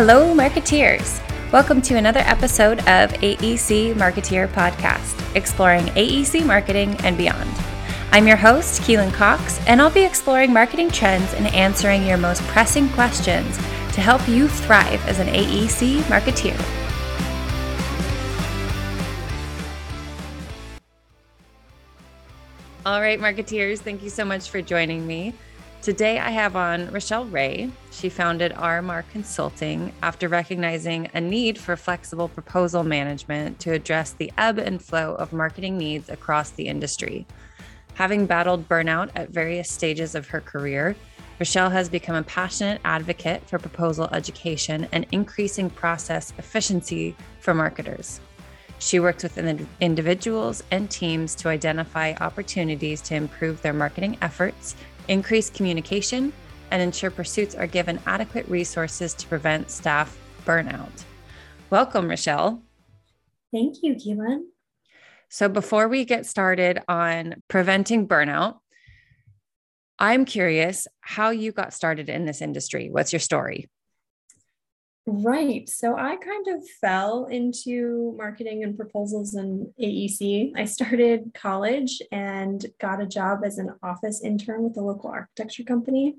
Hello, marketeers. Welcome to another episode of AEC Marketeer Podcast, exploring AEC marketing and beyond. I'm your host, Keelan Cox, and I'll be exploring marketing trends and answering your most pressing questions to help you thrive as an AEC marketeer. All right, marketeers, thank you so much for joining me. Today I have on Rochelle Ray. She founded RMR Consulting after recognizing a need for flexible proposal management to address the ebb and flow of marketing needs across the industry. Having battled burnout at various stages of her career, Rochelle has become a passionate advocate for proposal education and increasing process efficiency for marketers. She works with individuals and teams to identify opportunities to improve their marketing efforts, increase communication, and ensure pursuits are given adequate resources to prevent staff burnout. Welcome, Rochelle. Thank you, Keelan. So, before we get started on preventing burnout, I'm curious how you got started in this industry. What's your story? Right. So I kind of fell into marketing and proposals in AEC. I started college and got a job as an office intern with a local architecture company.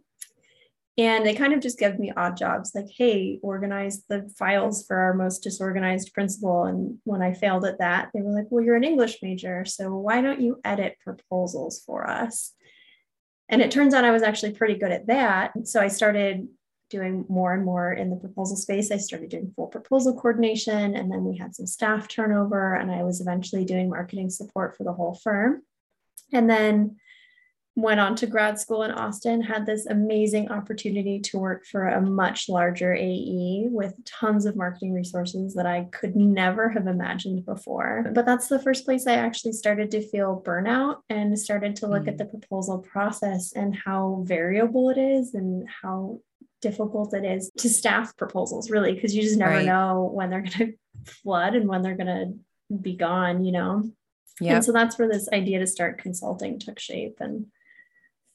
And they kind of just gave me odd jobs like, hey, organize the files for our most disorganized principal. And when I failed at that, they were like, well, you're an English major. So why don't you edit proposals for us? And it turns out I was actually pretty good at that. So I started doing more and more in the proposal space. I started doing full proposal coordination, and then we had some staff turnover, and I was eventually doing marketing support for the whole firm. And then went on to grad school in Austin, had this amazing opportunity to work for a much larger AE with tons of marketing resources that I could never have imagined before. But that's the first place I actually started to feel burnout and started to look mm. at the proposal process and how variable it is and how difficult it is to staff proposals, really, because you just never right. know when they're going to flood and when they're going to be gone, you know? Yeah. And so that's where this idea to start consulting took shape. And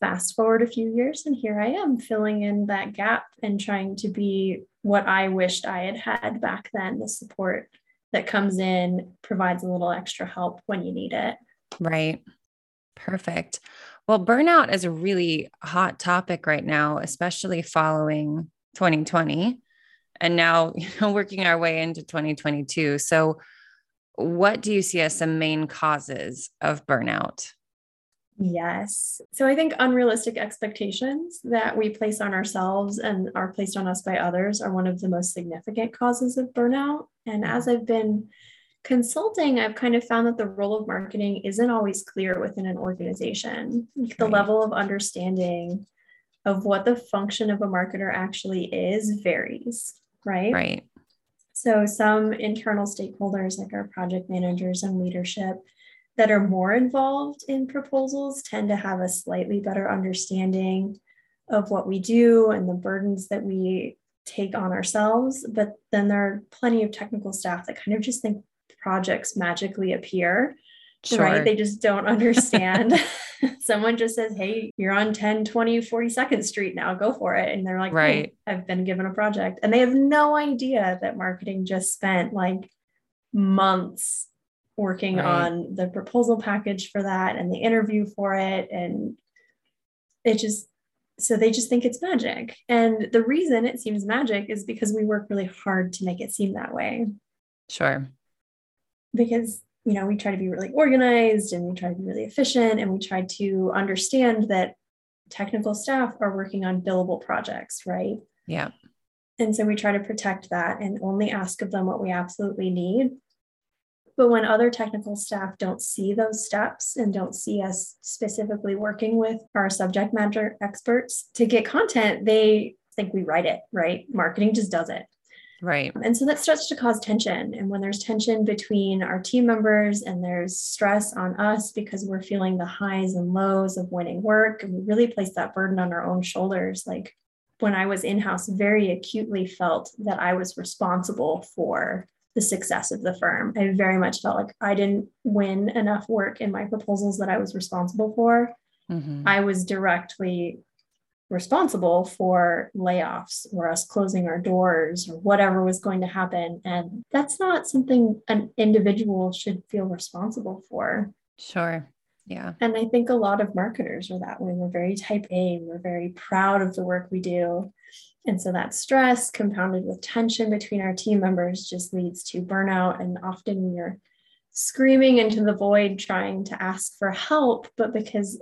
fast forward a few years, and here I am filling in that gap and trying to be what I wished I had had back then the support that comes in, provides a little extra help when you need it. Right. Perfect. Well, burnout is a really hot topic right now, especially following 2020 and now you know working our way into 2022. So what do you see as some main causes of burnout? Yes. So I think unrealistic expectations that we place on ourselves and are placed on us by others are one of the most significant causes of burnout. And as I've been consulting, I've kind of found that the role of marketing isn't always clear within an organization. The level of understanding of what the function of a marketer actually is varies, right? Right. So some internal stakeholders, like our project managers and leadership, that are more involved in proposals tend to have a slightly better understanding of what we do and the burdens that we take on ourselves. But then there are plenty of technical staff that kind of just think projects magically appear. Sure. Right. They just don't understand. Someone just says, Hey, you're on 10, 20, 42nd Street now, go for it. And they're like, Right. Oh, I've been given a project. And they have no idea that marketing just spent like months working right. on the proposal package for that and the interview for it. And it just, so they just think it's magic. And the reason it seems magic is because we work really hard to make it seem that way. Sure. Because, you know, we try to be really organized and we try to be really efficient and we try to understand that technical staff are working on billable projects, right? Yeah. And so we try to protect that and only ask of them what we absolutely need but when other technical staff don't see those steps and don't see us specifically working with our subject matter experts to get content, they think we write it, right? Marketing just does it. Right. And so that starts to cause tension. And when there's tension between our team members and there's stress on us because we're feeling the highs and lows of winning work, and we really place that burden on our own shoulders. Like when I was in house, very acutely felt that I was responsible for the success of the firm. I very much felt like I didn't win enough work in my proposals that I was responsible for. Mm-hmm. I was directly responsible for layoffs or us closing our doors or whatever was going to happen. And that's not something an individual should feel responsible for. Sure. Yeah. And I think a lot of marketers are that way. We're very type A, we're very proud of the work we do. And so that stress compounded with tension between our team members just leads to burnout. And often you're screaming into the void trying to ask for help, but because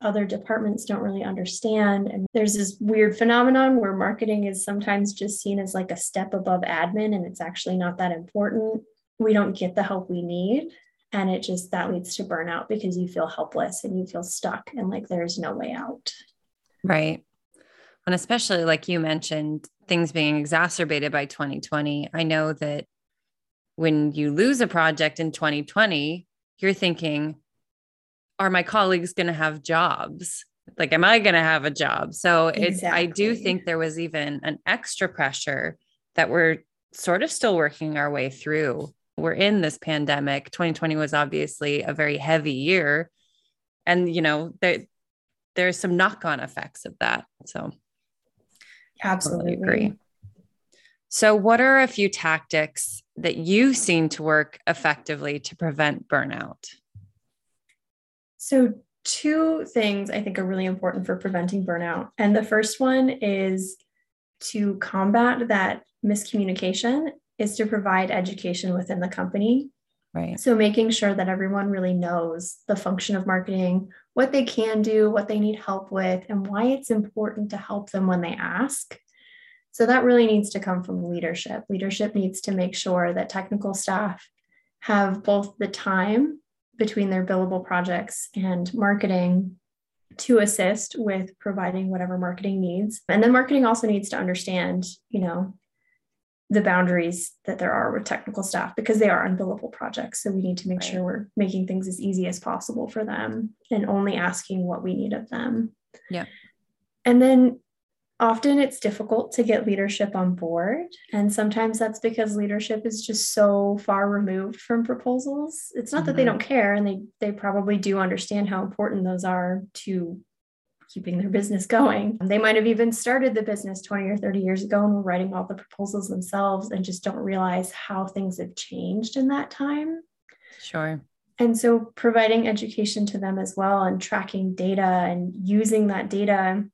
other departments don't really understand. And there's this weird phenomenon where marketing is sometimes just seen as like a step above admin and it's actually not that important. We don't get the help we need. And it just that leads to burnout because you feel helpless and you feel stuck and like there's no way out. Right. And especially like you mentioned, things being exacerbated by 2020. I know that when you lose a project in 2020, you're thinking, are my colleagues going to have jobs? Like, am I going to have a job? So it's, exactly. I do think there was even an extra pressure that we're sort of still working our way through. We're in this pandemic. 2020 was obviously a very heavy year. And, you know, there, there's some knock on effects of that. So, absolutely agree. So, what are a few tactics that you've seen to work effectively to prevent burnout? So, two things I think are really important for preventing burnout. And the first one is to combat that miscommunication is to provide education within the company. Right. So making sure that everyone really knows the function of marketing, what they can do, what they need help with, and why it's important to help them when they ask. So that really needs to come from leadership. Leadership needs to make sure that technical staff have both the time between their billable projects and marketing to assist with providing whatever marketing needs. And then marketing also needs to understand, you know, the boundaries that there are with technical staff because they are unbillable projects. So we need to make right. sure we're making things as easy as possible for them and only asking what we need of them. Yeah. And then often it's difficult to get leadership on board. And sometimes that's because leadership is just so far removed from proposals. It's not mm-hmm. that they mm-hmm. don't care, and they, they probably do understand how important those are to keeping their business going. They might have even started the business 20 or 30 years ago and were writing all the proposals themselves and just don't realize how things have changed in that time. Sure. And so providing education to them as well and tracking data and using that data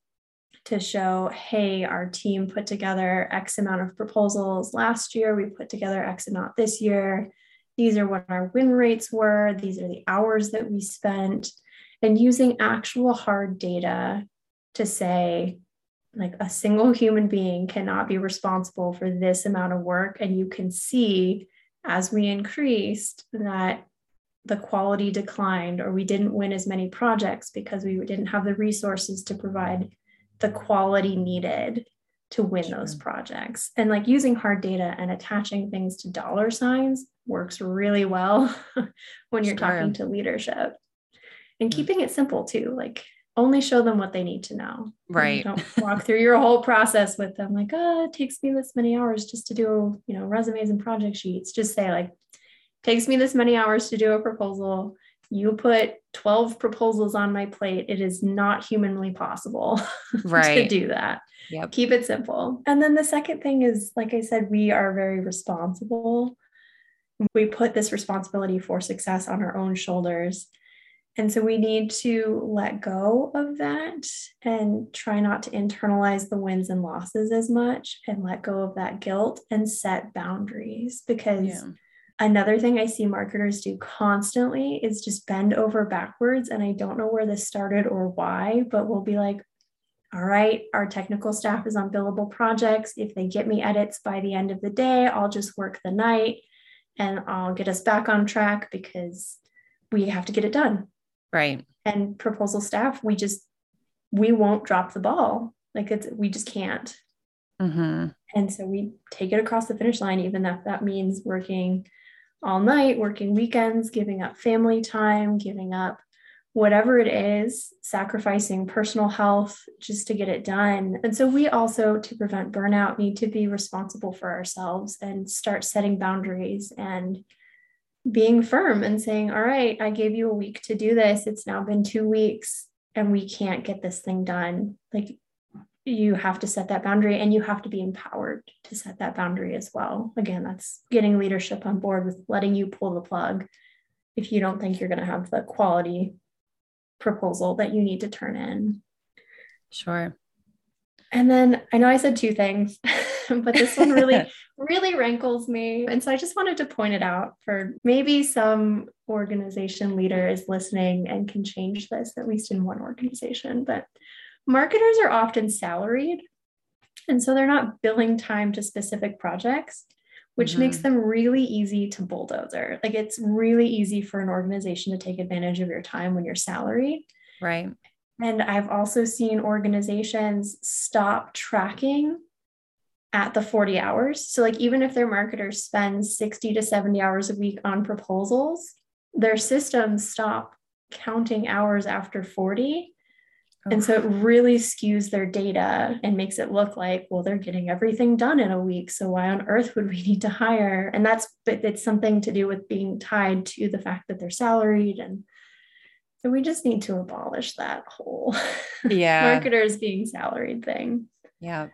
to show, hey, our team put together X amount of proposals last year, we put together X amount this year. These are what our win rates were, these are the hours that we spent, and using actual hard data to say, like a single human being cannot be responsible for this amount of work. And you can see as we increased that the quality declined or we didn't win as many projects because we didn't have the resources to provide the quality needed to win sure. those projects. And like using hard data and attaching things to dollar signs works really well when you're sure. talking to leadership. And mm. keeping it simple too, like only show them what they need to know. Right. don't walk through your whole process with them like, oh, it takes me this many hours just to do, you know, resumes and project sheets. Just say like, takes me this many hours to do a proposal you put 12 proposals on my plate it is not humanly possible right. to do that. Yep. keep it simple. And then the second thing is like i said we are very responsible. We put this responsibility for success on our own shoulders. And so we need to let go of that and try not to internalize the wins and losses as much and let go of that guilt and set boundaries because yeah Another thing I see marketers do constantly is just bend over backwards. And I don't know where this started or why, but we'll be like, all right, our technical staff is on billable projects. If they get me edits by the end of the day, I'll just work the night and I'll get us back on track because we have to get it done. Right. And proposal staff, we just, we won't drop the ball. Like it's, we just can't. Mm-hmm. And so we take it across the finish line, even if that means working all night, working weekends, giving up family time, giving up whatever it is, sacrificing personal health just to get it done. And so we also, to prevent burnout, need to be responsible for ourselves and start setting boundaries and being firm and saying, All right, I gave you a week to do this. It's now been two weeks and we can't get this thing done. Like you have to set that boundary and you have to be empowered to set that boundary as well. Again, that's getting leadership on board with letting you pull the plug if you don't think you're going to have the quality proposal that you need to turn in. Sure. And then I know I said two things, but this one really, really rankles me. And so I just wanted to point it out for maybe some organization leader is listening and can change this, at least in one organization. But marketers are often salaried. And so they're not billing time to specific projects, which mm-hmm. makes them really easy to bulldozer. Like it's really easy for an organization to take advantage of your time when you're salaried. Right. And I've also seen organizations stop tracking at the 40 hours. So, like, even if their marketers spend 60 to 70 hours a week on proposals, their systems stop counting hours after 40 and so it really skews their data and makes it look like, well, they're getting everything done in a week. So why on earth would we need to hire? And that's, but it's something to do with being tied to the fact that they're salaried. And so we just need to abolish that whole yeah. marketers being salaried thing. Yeah.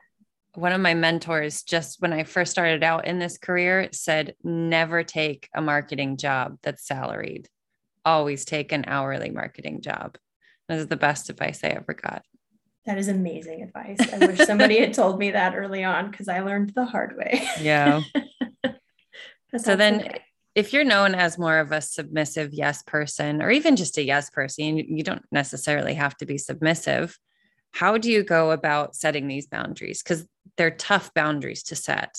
One of my mentors, just when I first started out in this career, said, never take a marketing job that's salaried. Always take an hourly marketing job. This is the best advice I ever got. That is amazing advice. I wish somebody had told me that early on because I learned the hard way. Yeah. so then okay. if you're known as more of a submissive yes person or even just a yes person, you don't necessarily have to be submissive. How do you go about setting these boundaries? Because they're tough boundaries to set.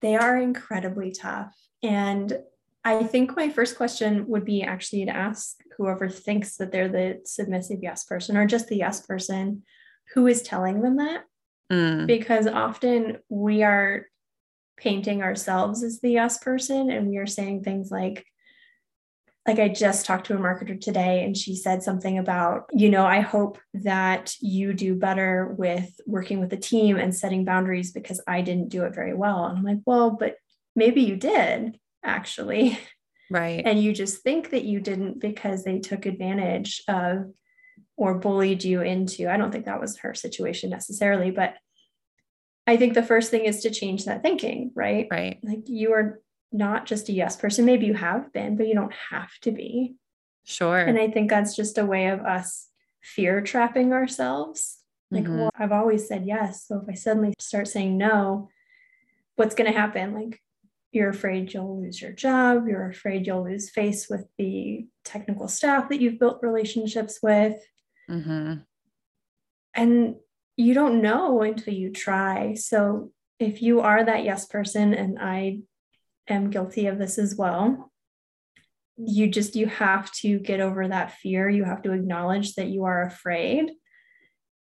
They are incredibly tough. And I think my first question would be actually to ask whoever thinks that they're the submissive yes person or just the yes person who is telling them that. Mm. Because often we are painting ourselves as the yes person and we are saying things like, like I just talked to a marketer today and she said something about, you know, I hope that you do better with working with the team and setting boundaries because I didn't do it very well. And I'm like, well, but maybe you did actually. Right. And you just think that you didn't because they took advantage of or bullied you into. I don't think that was her situation necessarily, but I think the first thing is to change that thinking, right? Right. Like you are not just a yes person. Maybe you have been, but you don't have to be. Sure. And I think that's just a way of us fear trapping ourselves. Like, mm-hmm. well, I've always said yes. So if I suddenly start saying no, what's going to happen? Like, you're afraid you'll lose your job. You're afraid you'll lose face with the technical staff that you've built relationships with. Mm-hmm. And you don't know until you try. So if you are that yes person, and I am guilty of this as well, you just you have to get over that fear. You have to acknowledge that you are afraid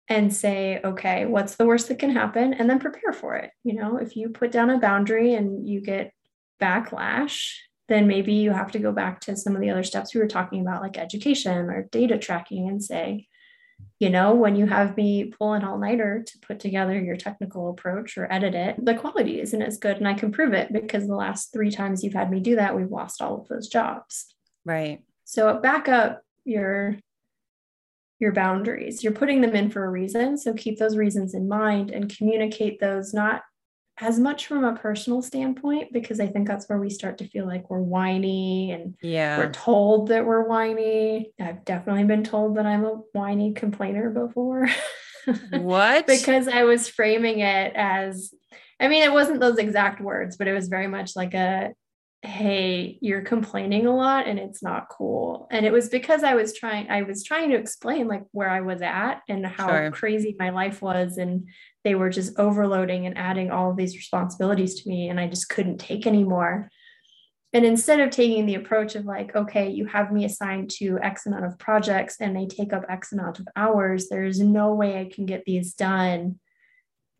and say, okay, what's the worst that can happen? And then prepare for it. You know, if you put down a boundary and you get backlash, then maybe you have to go back to some of the other steps we were talking about, like education or data tracking, and say, you know, when you have me pull an all nighter to put together your technical approach or edit it, the quality isn't as good. And I can prove it because the last three times you've had me do that, we've lost all of those jobs. Right. So back up your your boundaries. You're putting them in for a reason. So keep those reasons in mind and communicate those not as much from a personal standpoint, because I think that's where we start to feel like we're whiny and yeah. we're told that we're whiny. I've definitely been told that I'm a whiny complainer before. What? because I was framing it as, I mean, it wasn't those exact words, but it was very much like a, hey you're complaining a lot and it's not cool and it was because i was trying i was trying to explain like where i was at and how sure. crazy my life was and they were just overloading and adding all of these responsibilities to me and i just couldn't take anymore and instead of taking the approach of like okay you have me assigned to x amount of projects and they take up x amount of hours there's no way i can get these done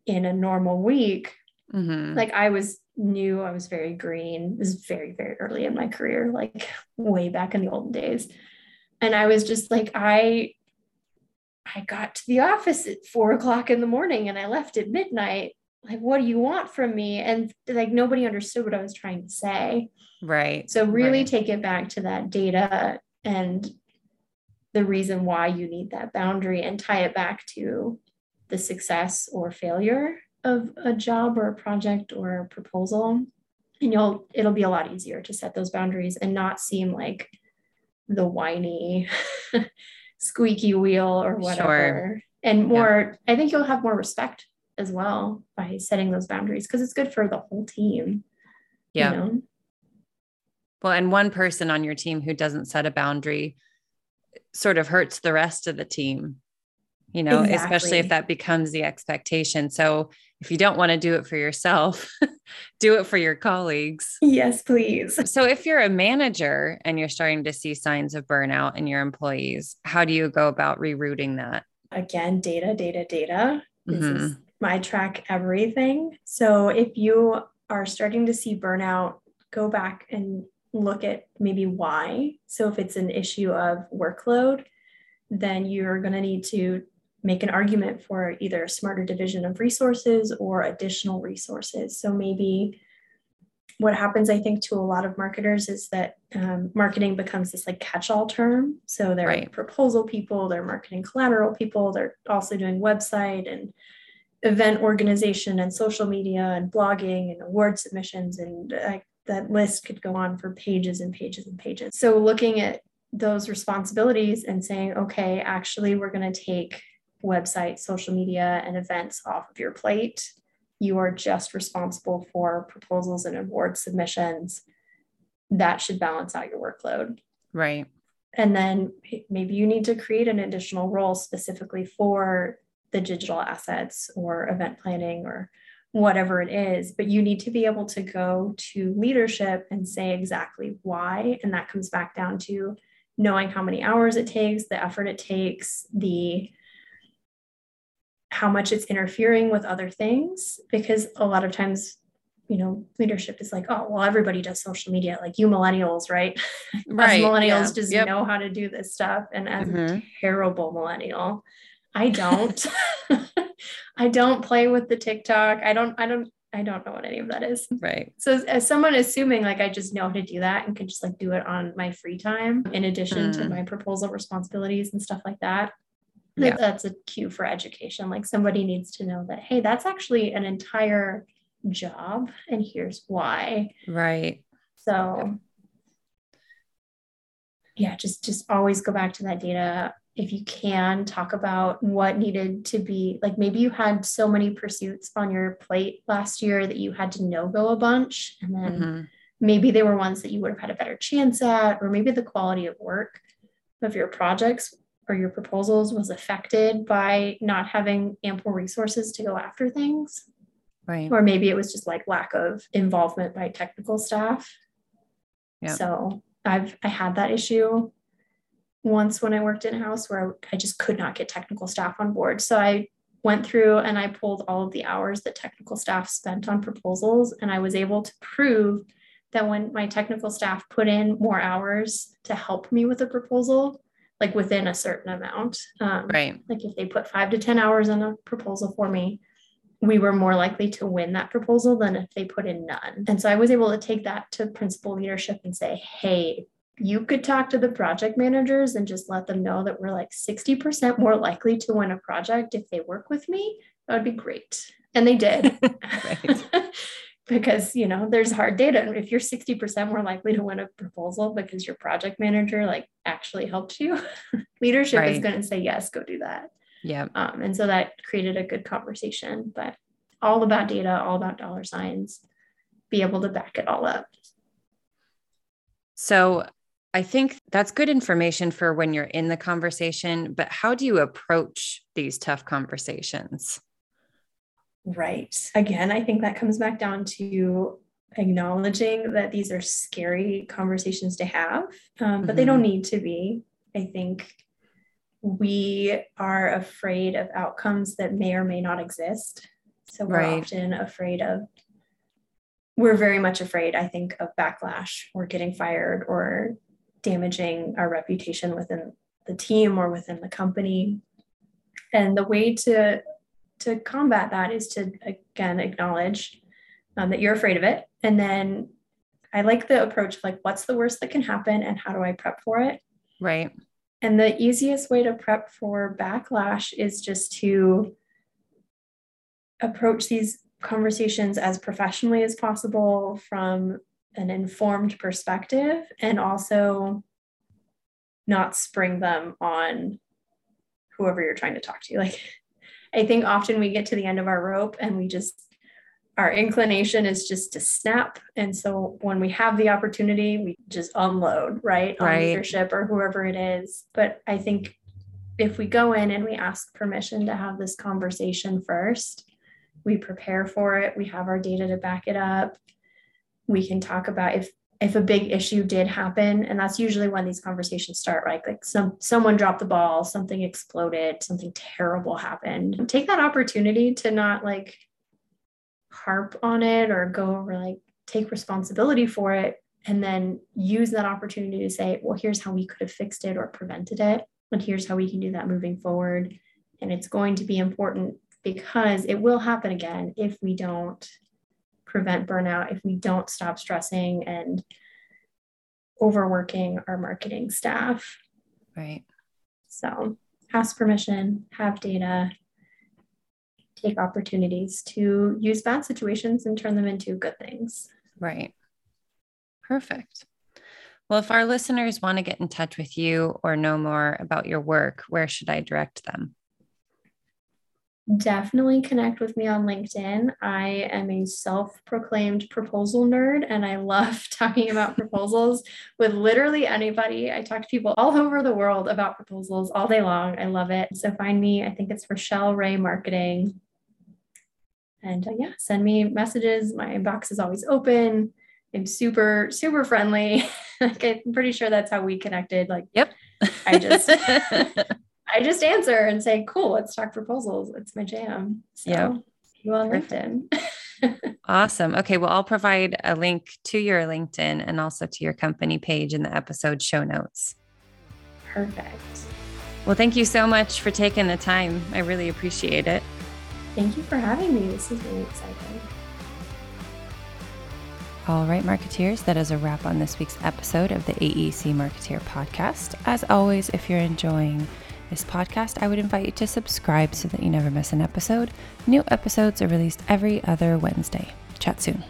in a normal week mm-hmm. like i was knew I was very green. This is very, very early in my career, like way back in the olden days. And I was just like, I I got to the office at four o'clock in the morning and I left at midnight. Like, what do you want from me? And like nobody understood what I was trying to say. Right. So really right. take it back to that data and the reason why you need that boundary and tie it back to the success or failure of a job or a project or a proposal and you'll it'll be a lot easier to set those boundaries and not seem like the whiny squeaky wheel or whatever sure. and more yeah. i think you'll have more respect as well by setting those boundaries because it's good for the whole team yeah you know? well and one person on your team who doesn't set a boundary sort of hurts the rest of the team you know exactly. especially if that becomes the expectation so if you don't want to do it for yourself, do it for your colleagues. Yes, please. So, if you're a manager and you're starting to see signs of burnout in your employees, how do you go about rerouting that? Again, data, data, data. This mm-hmm. is my track everything. So, if you are starting to see burnout, go back and look at maybe why. So, if it's an issue of workload, then you're going to need to make an argument for either a smarter division of resources or additional resources. So maybe what happens, I think, to a lot of marketers is that um, marketing becomes this like catch-all term. So they're right. proposal people, they're marketing collateral people, they're also doing website and event organization and social media and blogging and award submissions and uh, that list could go on for pages and pages and pages. So looking at those responsibilities and saying, okay, actually, we're going to take website, social media, and events off of your plate. You are just responsible for proposals and award submissions. That should balance out your workload. Right. And then maybe you need to create an additional role specifically for the digital assets or event planning or whatever it is, but you need to be able to go to leadership and say exactly why. And that comes back down to knowing how many hours it takes, the effort it takes, the how much it's interfering with other things because a lot of times you know leadership is like oh well everybody does social media like you millennials right right millennials yeah. just yep. know how to do this stuff and as mm-hmm. a terrible millennial i don't i don't play with the tiktok i don't i don't i don't know what any of that is right so as, as someone assuming like i just know how to do that and can just like do it on my free time in addition mm. to my proposal responsibilities and stuff like that yeah. that's a cue for education. Like somebody needs to know that hey that's actually an entire job and here's why. Right. So yeah just just always go back to that data. If you can talk about what needed to be like maybe you had so many pursuits on your plate last year that you had to no go a bunch and then mm-hmm. maybe they were ones that you would have had a better chance at or maybe the quality of work of your projects or your proposals was affected by not having ample resources to go after things. Right. Or maybe it was just like lack of involvement by technical staff. Yeah. So I've I had that issue once when I worked in house where I just could not get technical staff on board. So I went through and I pulled all of the hours that technical staff spent on proposals and I was able to prove that when my technical staff put in more hours to help me with a proposal, like within a certain amount. Um, right. Like if they put five to 10 hours on a proposal for me, we were more likely to win that proposal than if they put in none. And so I was able to take that to principal leadership and say, hey, you could talk to the project managers and just let them know that we're like 60% more likely to win a project if they work with me. That would be great. And they did. because you know there's hard data. If you're 60% more likely to win a proposal because your project manager like actually helped you leadership right. is going to say yes go do that. Yeah um, and so that created a good conversation but all about data all about dollar signs be able to back it all up. So i think that's good information for when you're in the conversation but how do you approach these tough conversations Right. Again, I think that comes back down to acknowledging that these are scary conversations to have, um, but mm-hmm. they don't mm-hmm. need to be. I think we are afraid of outcomes that may or may not exist. So we're right. often afraid of, we're very much afraid, I think, of backlash or getting fired or damaging our reputation within the team or within the company. And the way to to combat that is to again acknowledge um, that you're afraid of it. And then i like the approach of like what's the worst that can happen and how do i prep for it? Right. And the easiest way to prep for backlash is just to approach these conversations as professionally as possible from an informed perspective and also not spring them on whoever you're trying to talk to. Like, I think often we get to the end of our rope and we just, our inclination is just to snap. And so when we have the opportunity, we just unload, right? On Right. leadership or whoever it is. But I think if we go in and we ask permission to have this conversation first, we prepare for it, we have our data to back it up. We can talk about if if a big issue did happen and that's usually when these conversations start right? Like some someone dropped the ball something exploded something terrible happened. Take that opportunity to not like harp on it or go over like take responsibility for it and then use that opportunity to say well here's how we could have fixed it or prevented it and here's how we can do that moving forward. And it's going to be important because it will happen again if we don't prevent burnout if we don't stop stressing and overworking our marketing staff. Right. So ask permission, have data, take opportunities to use bad situations and turn them into good things. Right. Perfect. Well, if our listeners want to get in touch with you or know more about your work, where should I direct them? Definitely connect with me on LinkedIn. I am a self proclaimed proposal nerd and I love talking about proposals with literally anybody. I talk to people all over the world about proposals all day long. I love it. So find me, I think it's Rochelle Ray Marketing. And uh, yeah, send me messages. My inbox is always open. I'm super, super friendly. like I'm pretty sure that's how we connected. Like, Yep. I just I just answer and say, cool, let's talk proposals. It's my jam. So Yep. you on LinkedIn. awesome. Okay. Well, I'll provide a link to your LinkedIn and also to your company page in the episode show notes. Perfect. Well, thank you so much for taking the time. I really appreciate it. Thank you for having me. This is really exciting. All right, marketeers, that is a wrap on this week's episode of the AEC Marketeer podcast. As always, if you're enjoying this podcast, I would invite you to subscribe so that you never miss an episode. New episodes are released every other Wednesday. Chat soon.